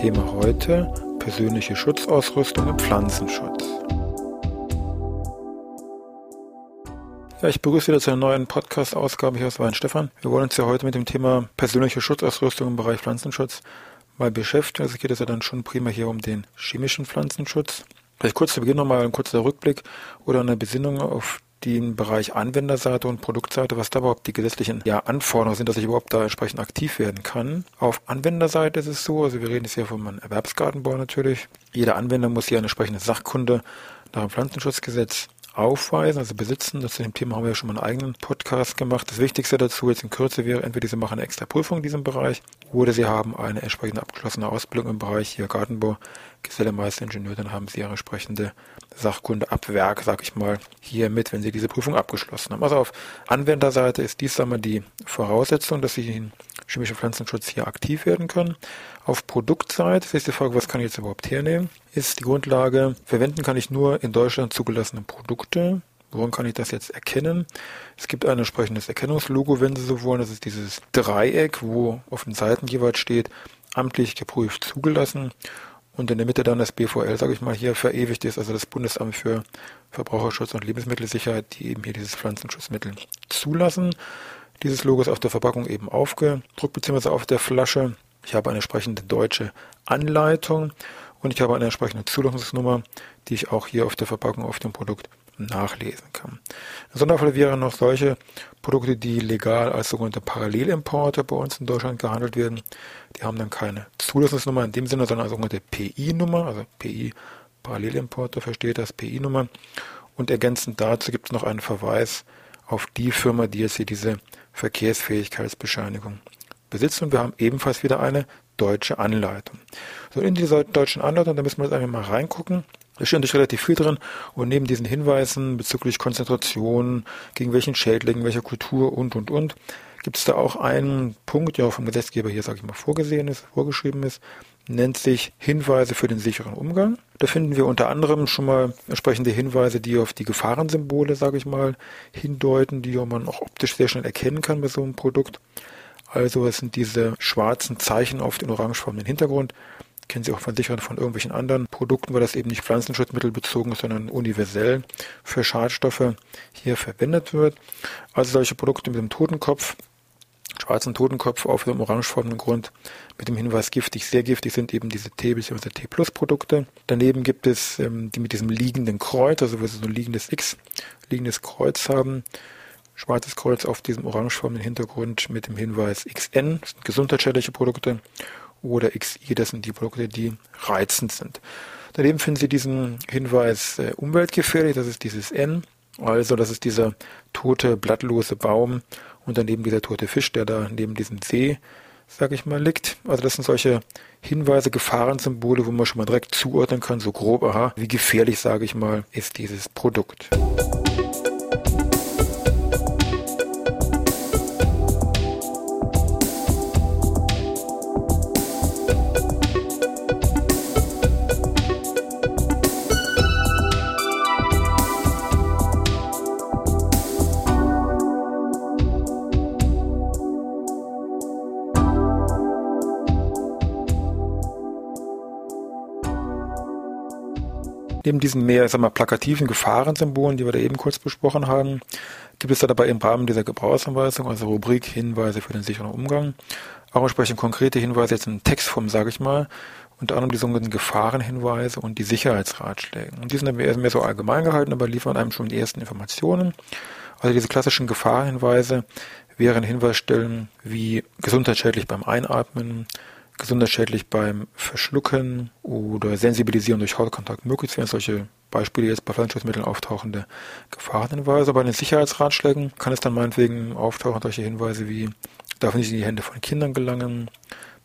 Thema heute persönliche Schutzausrüstung im Pflanzenschutz. Ja, ich begrüße wieder zu einer neuen Podcast-Ausgabe hier aus Weinstefan. Wir wollen uns ja heute mit dem Thema persönliche Schutzausrüstung im Bereich Pflanzenschutz mal beschäftigen. Also geht es ja dann schon prima hier um den chemischen Pflanzenschutz. Vielleicht kurz zu Beginn nochmal ein kurzer Rückblick oder eine Besinnung auf den Bereich Anwenderseite und Produktseite, was da überhaupt die gesetzlichen ja, Anforderungen sind, dass ich überhaupt da entsprechend aktiv werden kann. Auf Anwenderseite ist es so, also wir reden jetzt hier von einem Erwerbsgartenbau natürlich. Jeder Anwender muss hier eine entsprechende Sachkunde nach dem Pflanzenschutzgesetz aufweisen, also besitzen. Das zu dem Thema haben wir ja schon mal einen eigenen Podcast gemacht. Das Wichtigste dazu jetzt in Kürze wäre, entweder Sie machen eine extra Prüfung in diesem Bereich oder Sie haben eine entsprechende abgeschlossene Ausbildung im Bereich hier Gartenbau, Gesellemeister, Ingenieur, dann haben Sie Ihre entsprechende Sachkunde ab Werk, sag ich mal, hier mit, wenn Sie diese Prüfung abgeschlossen haben. Also auf Anwenderseite ist dies einmal die Voraussetzung, dass Sie in chemischen Pflanzenschutz hier aktiv werden können. Auf Produktseite ist die Frage, was kann ich jetzt überhaupt hernehmen? Ist die Grundlage, verwenden kann ich nur in Deutschland zugelassene Produkte. Woran kann ich das jetzt erkennen? Es gibt ein entsprechendes Erkennungslogo, wenn Sie so wollen. Das ist dieses Dreieck, wo auf den Seiten jeweils steht, amtlich geprüft zugelassen und in der Mitte dann das BVL, sage ich mal, hier verewigt ist, also das Bundesamt für Verbraucherschutz und Lebensmittelsicherheit, die eben hier dieses Pflanzenschutzmittel zulassen. Dieses Logo ist auf der Verpackung eben aufgedruckt bzw. auf der Flasche. Ich habe eine entsprechende deutsche Anleitung und ich habe eine entsprechende Zulassungsnummer, die ich auch hier auf der Verpackung auf dem Produkt nachlesen kann. Sonderfall wären noch solche Produkte, die legal als sogenannte Parallelimporte bei uns in Deutschland gehandelt werden. Die haben dann keine Zulassungsnummer in dem Sinne, sondern eine sogenannte PI-Nummer, also PI Parallelimporte versteht das PI-Nummer. Und ergänzend dazu gibt es noch einen Verweis auf die Firma, die jetzt hier diese Verkehrsfähigkeitsbescheinigung besitzt. Und wir haben ebenfalls wieder eine deutsche Anleitung. So in dieser deutschen Anleitung, da müssen wir jetzt einfach mal reingucken. Da steht natürlich relativ viel drin und neben diesen Hinweisen bezüglich Konzentration, gegen welchen Schädlingen, welcher Kultur und, und, und, gibt es da auch einen Punkt, der auch vom Gesetzgeber hier, sage ich mal, vorgesehen ist, vorgeschrieben ist, nennt sich Hinweise für den sicheren Umgang. Da finden wir unter anderem schon mal entsprechende Hinweise, die auf die Gefahrensymbole, sage ich mal, hindeuten, die man auch optisch sehr schnell erkennen kann bei so einem Produkt. Also es sind diese schwarzen Zeichen auf den orangefarbenen Hintergrund. Kennen Sie auch von sichern von irgendwelchen anderen Produkten, weil das eben nicht pflanzenschutzmittelbezogen ist, sondern universell für Schadstoffe hier verwendet wird. Also solche Produkte mit dem Totenkopf schwarzen Totenkopf auf dem orangefarbenen Grund mit dem Hinweis giftig, sehr giftig sind eben diese T- bzw. T-Plus-Produkte. Daneben gibt es ähm, die mit diesem liegenden Kreuz, also wo sie so ein liegendes X, liegendes Kreuz haben. Schwarzes Kreuz auf diesem orangefarbenen Hintergrund mit dem Hinweis XN, das sind gesundheitsschädliche Produkte, oder XI, das sind die Produkte, die reizend sind. Daneben finden Sie diesen Hinweis äh, umweltgefährlich, das ist dieses N, also das ist dieser tote, blattlose Baum und daneben dieser tote Fisch, der da neben diesem See, sag ich mal, liegt. Also das sind solche Hinweise, Gefahrensymbole, wo man schon mal direkt zuordnen kann, so grob, aha, wie gefährlich, sage ich mal, ist dieses Produkt. Neben diesen mehr, sag mal, plakativen Gefahrensymbolen, die wir da eben kurz besprochen haben, gibt es da dabei im Rahmen dieser Gebrauchsanweisung, also Rubrik Hinweise für den sicheren Umgang, auch entsprechend konkrete Hinweise jetzt in Textform, sage ich mal, unter anderem die sogenannten Gefahrenhinweise und die Sicherheitsratschläge. Und die sind dann mehr so allgemein gehalten, aber liefern einem schon die ersten Informationen. Also diese klassischen Gefahrenhinweise wären Hinweisstellen wie gesundheitsschädlich beim Einatmen, gesundheitsschädlich beim Verschlucken oder Sensibilisieren durch Hautkontakt möglich wären solche Beispiele jetzt bei Pflanzenschutzmitteln auftauchende Gefahrenhinweise. Bei den Sicherheitsratschlägen kann es dann meinetwegen auftauchen solche Hinweise wie darf nicht in die Hände von Kindern gelangen,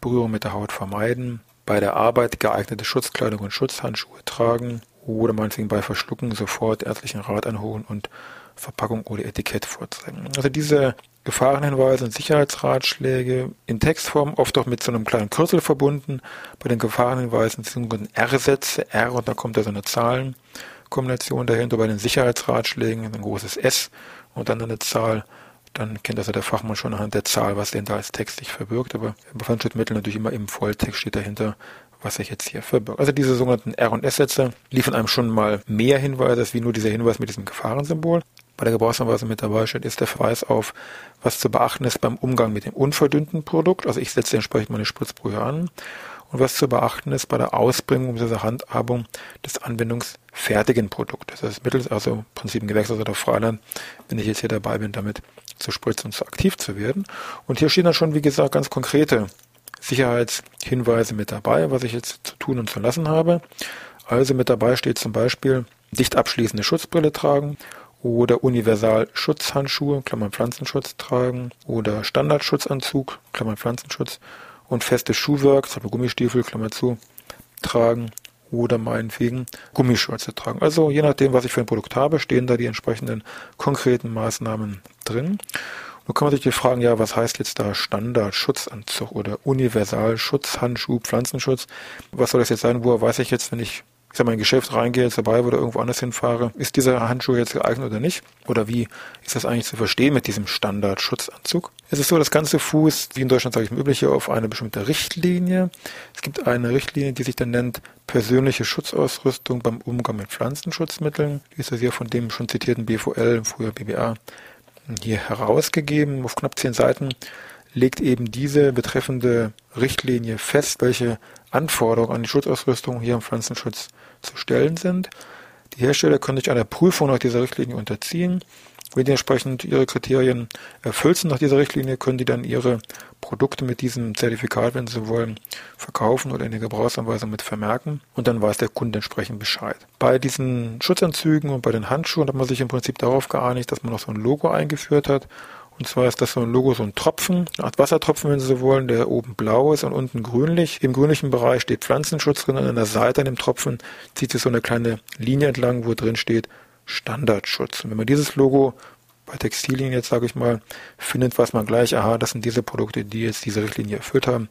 Berührung mit der Haut vermeiden, bei der Arbeit geeignete Schutzkleidung und Schutzhandschuhe tragen oder meinetwegen bei Verschlucken sofort ärztlichen Rat einholen und Verpackung oder Etikett vorzeigen. Also diese Gefahrenhinweise und Sicherheitsratschläge in Textform, oft auch mit so einem kleinen Kürzel verbunden. Bei den Gefahrenhinweisen sind R-Sätze, R und da kommt da so eine Zahlenkombination dahinter. Bei den Sicherheitsratschlägen ein großes S und dann eine Zahl. Dann kennt also der Fachmann schon anhand der Zahl, was denn da als Text sich verbirgt. Aber im Befandschutzmittel natürlich immer im Volltext steht dahinter, was sich jetzt hier verbirgt. Also diese sogenannten R- und S-Sätze liefern einem schon mal mehr Hinweise, als wie nur dieser Hinweis mit diesem Gefahrensymbol bei der Gebrauchsanweisung mit dabei steht, ist der Verweis auf, was zu beachten ist beim Umgang mit dem unverdünnten Produkt. Also ich setze entsprechend meine Spritzbrühe an. Und was zu beachten ist bei der Ausbringung dieser Handhabung des anwendungsfertigen Produktes. Das ist mittels, also im Prinzip ein Gewächshaus oder Freiland, wenn ich jetzt hier dabei bin, damit zu spritzen und zu aktiv zu werden. Und hier stehen dann schon, wie gesagt, ganz konkrete Sicherheitshinweise mit dabei, was ich jetzt zu tun und zu lassen habe. Also mit dabei steht zum Beispiel dicht abschließende Schutzbrille tragen oder Universal-Schutzhandschuhe, Klammern Pflanzenschutz tragen oder Standardschutzanzug, Klammern Pflanzenschutz und festes Schuhwerk, zum Beispiel Gummistiefel, Klammer zu, tragen oder meinetwegen Gummischürze tragen. Also je nachdem, was ich für ein Produkt habe, stehen da die entsprechenden konkreten Maßnahmen drin. Nun kann man sich die fragen, ja, was heißt jetzt da Standardschutzanzug oder Universal-Schutzhandschuh, Pflanzenschutz? Was soll das jetzt sein? Woher weiß ich jetzt, wenn ich ich sag mal, in ein Geschäft reingehe, jetzt dabei oder irgendwo anders hinfahre, ist dieser Handschuh jetzt geeignet oder nicht? Oder wie ist das eigentlich zu verstehen mit diesem Standardschutzanzug? Es ist so, das ganze Fuß, wie in Deutschland sage ich übliche, auf eine bestimmte Richtlinie. Es gibt eine Richtlinie, die sich dann nennt persönliche Schutzausrüstung beim Umgang mit Pflanzenschutzmitteln. Die ist ja hier von dem schon zitierten BVL, früher BBA, hier herausgegeben, auf knapp zehn Seiten legt eben diese betreffende Richtlinie fest, welche Anforderungen an die Schutzausrüstung hier im Pflanzenschutz zu stellen sind. Die Hersteller können sich einer Prüfung nach dieser Richtlinie unterziehen. Wenn die entsprechend ihre Kriterien erfüllt sind nach dieser Richtlinie, können die dann ihre Produkte mit diesem Zertifikat, wenn sie wollen, verkaufen oder in der Gebrauchsanweisung mit vermerken und dann weiß der Kunde entsprechend Bescheid. Bei diesen Schutzanzügen und bei den Handschuhen hat man sich im Prinzip darauf geeinigt, dass man noch so ein Logo eingeführt hat und zwar ist das so ein Logo, so ein Tropfen, eine Art Wassertropfen, wenn Sie so wollen, der oben blau ist und unten grünlich. Im grünlichen Bereich steht Pflanzenschutz drin und an der Seite an dem Tropfen zieht sich so eine kleine Linie entlang, wo drin steht Standardschutz. Und wenn man dieses Logo bei Textilien jetzt, sage ich mal, findet, weiß man gleich, aha, das sind diese Produkte, die jetzt diese Richtlinie erfüllt haben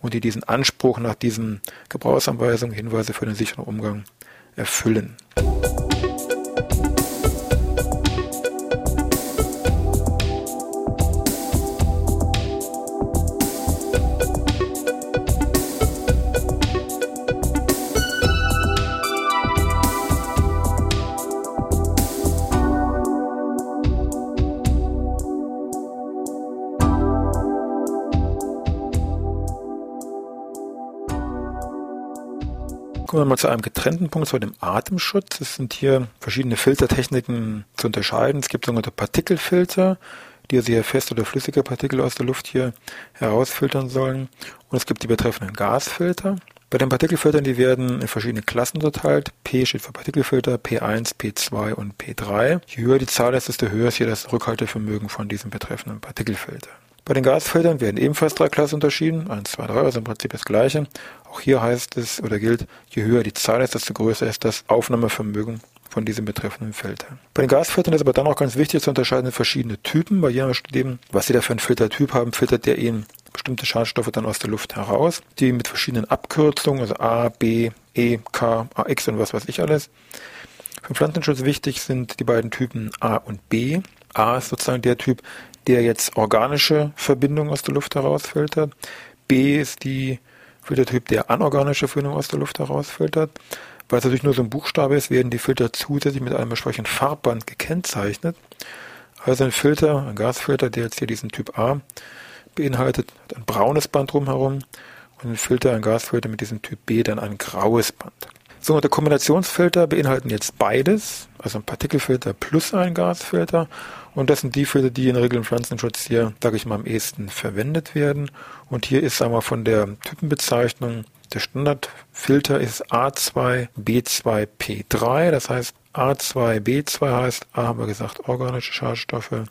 und die diesen Anspruch nach diesen Gebrauchsanweisungen, Hinweise für den sicheren Umgang erfüllen. Wir mal zu einem getrennten Punkt, zu dem Atemschutz. Es sind hier verschiedene Filtertechniken zu unterscheiden. Es gibt sogenannte Partikelfilter, die sehr feste oder flüssige Partikel aus der Luft hier herausfiltern sollen. Und es gibt die betreffenden Gasfilter. Bei den Partikelfiltern, die werden in verschiedene Klassen unterteilt. P steht für Partikelfilter, P1, P2 und P3. Je höher die Zahl ist, desto höher ist hier das Rückhaltevermögen von diesem betreffenden Partikelfilter. Bei den Gasfiltern werden ebenfalls drei Klassen unterschieden. Eins, zwei, drei, also im Prinzip das gleiche. Auch hier heißt es oder gilt, je höher die Zahl ist, desto größer ist das Aufnahmevermögen von diesem betreffenden Filter. Bei den Gasfiltern ist aber dann auch ganz wichtig zu unterscheiden verschiedene Typen, weil je nachdem, was sie da für einen Filtertyp haben, filtert der ihnen bestimmte Schadstoffe dann aus der Luft heraus, die mit verschiedenen Abkürzungen, also A, B, E, K, AX und was weiß ich alles. Für den Pflanzenschutz wichtig sind die beiden Typen A und B. A ist sozusagen der Typ, der jetzt organische Verbindungen aus der Luft herausfiltert. B ist die Filtertyp, der anorganische Verbindungen aus der Luft herausfiltert. Weil es natürlich nur so ein Buchstabe ist, werden die Filter zusätzlich mit einem entsprechenden Farbband gekennzeichnet. Also ein Filter, ein Gasfilter, der jetzt hier diesen Typ A beinhaltet, hat ein braunes Band drumherum und ein Filter, ein Gasfilter mit diesem Typ B dann ein graues Band. So, der Kombinationsfilter beinhalten jetzt beides, also ein Partikelfilter plus ein Gasfilter. Und das sind die Filter, die in der Regel im Pflanzenschutz hier, sage ich mal, am ehesten verwendet werden. Und hier ist, sagen wir, von der Typenbezeichnung der Standardfilter ist A2B2P3. Das heißt, A2B2 heißt, A haben wir gesagt, organische Schadstoffe,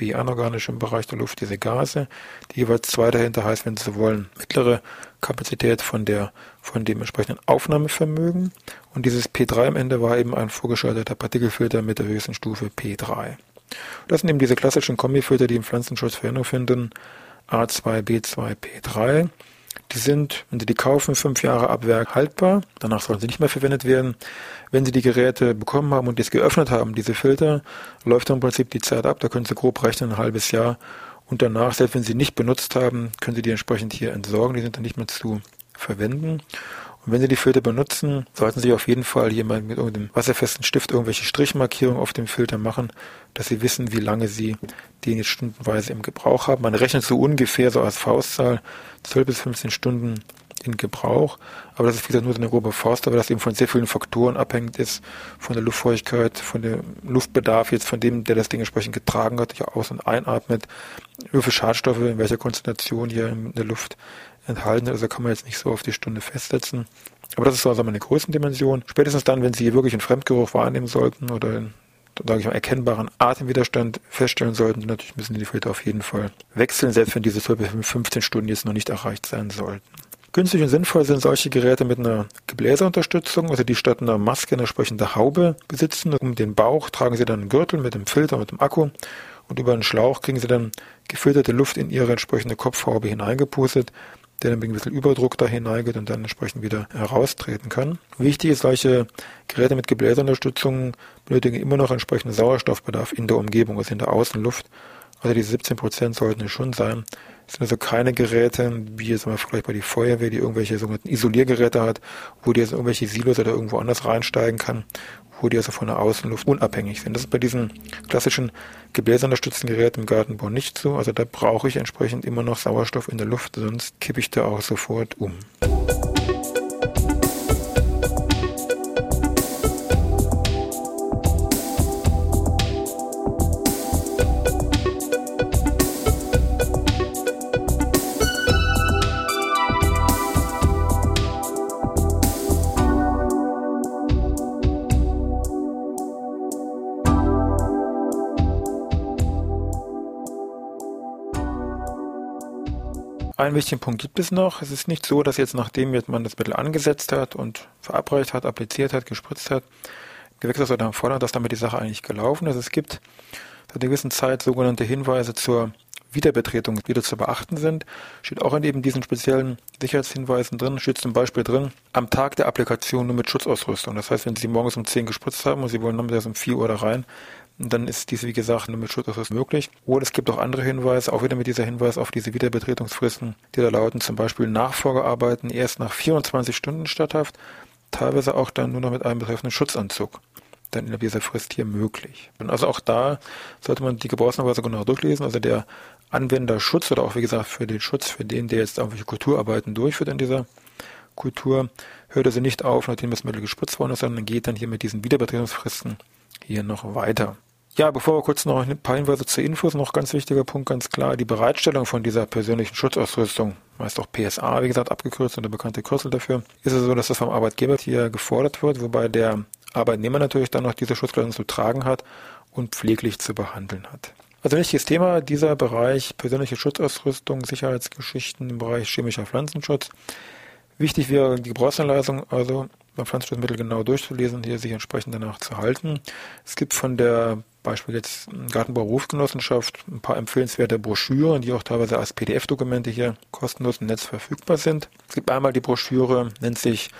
B anorganisch im Bereich der Luft, diese Gase. Die jeweils zwei dahinter heißt, wenn Sie wollen, mittlere Kapazität von der, von dem entsprechenden Aufnahmevermögen. Und dieses P3 am Ende war eben ein vorgeschalteter Partikelfilter mit der höchsten Stufe P3. Das sind eben diese klassischen Kombifilter, die im Pflanzenschutz Verwendung finden. A2, B2, P3. Die sind, wenn Sie die kaufen, fünf Jahre ab Werk haltbar. Danach sollen sie nicht mehr verwendet werden. Wenn Sie die Geräte bekommen haben und jetzt geöffnet haben, diese Filter, läuft dann im Prinzip die Zeit ab. Da können Sie grob rechnen, ein halbes Jahr. Und danach, selbst wenn Sie nicht benutzt haben, können Sie die entsprechend hier entsorgen. Die sind dann nicht mehr zu verwenden. Und wenn Sie die Filter benutzen, sollten Sie auf jeden Fall hier mal mit irgendeinem wasserfesten Stift irgendwelche Strichmarkierungen auf dem Filter machen, dass Sie wissen, wie lange Sie den jetzt stundenweise im Gebrauch haben. Man rechnet so ungefähr so als Faustzahl 12 bis 15 Stunden in Gebrauch. Aber das ist wieder nur so eine grobe Faust, weil das eben von sehr vielen Faktoren abhängig ist, von der Luftfeuchtigkeit, von dem Luftbedarf jetzt von dem, der das Ding entsprechend getragen hat, ja aus- und einatmet, wie viele Schadstoffe in welcher Konzentration hier in der Luft enthalten. Also kann man jetzt nicht so auf die Stunde festsetzen. Aber das ist so also meine Größendimension. Spätestens dann, wenn Sie wirklich einen Fremdgeruch wahrnehmen sollten oder einen, sage ich mal, erkennbaren Atemwiderstand feststellen sollten, natürlich müssen die Filter auf jeden Fall wechseln, selbst wenn diese 15 Stunden jetzt noch nicht erreicht sein sollten. Günstig und sinnvoll sind solche Geräte mit einer Gebläseunterstützung, also die statt einer Maske eine entsprechende Haube besitzen. Um den Bauch tragen sie dann einen Gürtel mit dem Filter, mit dem Akku und über einen Schlauch kriegen sie dann gefilterte Luft in ihre entsprechende Kopfhaube hineingepustet der dann ein bisschen Überdruck da hineingeht und dann entsprechend wieder heraustreten kann. Wichtig ist, solche Geräte mit Gebläseunterstützung benötigen immer noch entsprechenden Sauerstoffbedarf in der Umgebung, also in der Außenluft. Also diese 17 Prozent sollten es schon sein. Sind also keine Geräte, wie jetzt mal vielleicht bei die Feuerwehr, die irgendwelche sogenannten Isoliergeräte hat, wo die jetzt irgendwelche Silos oder irgendwo anders reinsteigen kann wo die also von der Außenluft unabhängig sind. Das ist bei diesen klassischen gebläseunterstützten Geräten im Gartenbau nicht so. Also da brauche ich entsprechend immer noch Sauerstoff in der Luft, sonst kippe ich da auch sofort um. Einen wichtigen Punkt gibt es noch. Es ist nicht so, dass jetzt nachdem man das Mittel angesetzt hat und verabreicht hat, appliziert hat, gespritzt hat, Gewächshaus oder fordern, dass damit die Sache eigentlich gelaufen ist. Es gibt seit einer gewissen Zeit sogenannte Hinweise zur Wiederbetretung, die wieder zu beachten sind. Steht auch in eben diesen speziellen Sicherheitshinweisen drin, steht zum Beispiel drin, am Tag der Applikation nur mit Schutzausrüstung. Das heißt, wenn Sie morgens um 10 gespritzt haben und Sie wollen nachmittags um 4 Uhr da rein, dann ist dies, wie gesagt, nur mit Schutzausrüstung möglich. Oder es gibt auch andere Hinweise, auch wieder mit dieser Hinweis auf diese Wiederbetretungsfristen, die da lauten, zum Beispiel Nachfolgearbeiten erst nach 24 Stunden statthaft, teilweise auch dann nur noch mit einem betreffenden Schutzanzug dann in dieser Frist hier möglich. Und also auch da sollte man die Gebrauchsanweisung genau durchlesen. Also der Anwenderschutz oder auch wie gesagt für den Schutz für den, der jetzt irgendwelche Kulturarbeiten durchführt in dieser Kultur, hört also nicht auf, nachdem das Mittel gespritzt worden ist, sondern geht dann hier mit diesen Wiederbetretungsfristen hier noch weiter. Ja, bevor wir kurz noch ein paar Hinweise zu Infos, noch ganz wichtiger Punkt, ganz klar, die Bereitstellung von dieser persönlichen Schutzausrüstung, meist auch PSA, wie gesagt, abgekürzt und der bekannte Kürzel dafür, ist es so, dass das vom Arbeitgeber hier gefordert wird, wobei der Arbeitnehmer natürlich dann noch diese Schutzkleidung zu tragen hat und pfleglich zu behandeln hat. Also wichtiges Thema, dieser Bereich persönliche Schutzausrüstung, Sicherheitsgeschichten im Bereich chemischer Pflanzenschutz. Wichtig wäre die Gebrauchsanleitung, also beim Pflanzenschutzmittel genau durchzulesen, hier sich entsprechend danach zu halten. Es gibt von der Beispiel jetzt Gartenbau Berufsgenossenschaft ein paar empfehlenswerte Broschüren, die auch teilweise als PDF-Dokumente hier kostenlos im Netz verfügbar sind. Es gibt einmal die Broschüre, nennt sich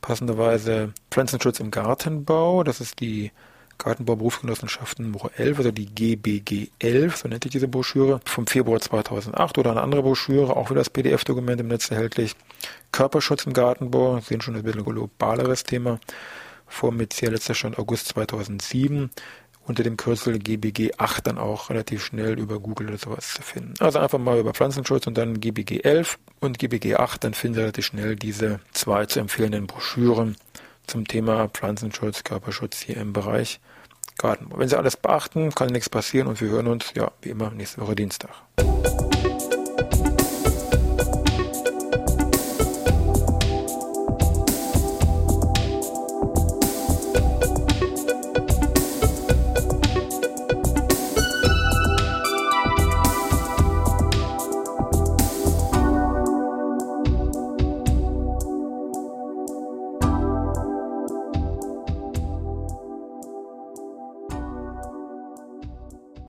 passenderweise Pflanzenschutz im Gartenbau. Das ist die Gartenbau Berufsgenossenschaften Nummer 11, also die GBG 11, so nennt sich diese Broschüre, vom Februar 2008 oder eine andere Broschüre, auch wieder das PDF-Dokument im Netz erhältlich. Körperschutz im Gartenbau, sehen schon ein bisschen globaleres Thema, vor mit letzter Stand August 2007 unter dem Kürzel GBG 8 dann auch relativ schnell über Google oder sowas zu finden. Also einfach mal über Pflanzenschutz und dann GBG 11 und GBG 8, dann finden Sie relativ schnell diese zwei zu empfehlenden Broschüren zum Thema Pflanzenschutz, Körperschutz hier im Bereich Garten. Wenn Sie alles beachten, kann nichts passieren und wir hören uns, ja, wie immer, nächste Woche Dienstag.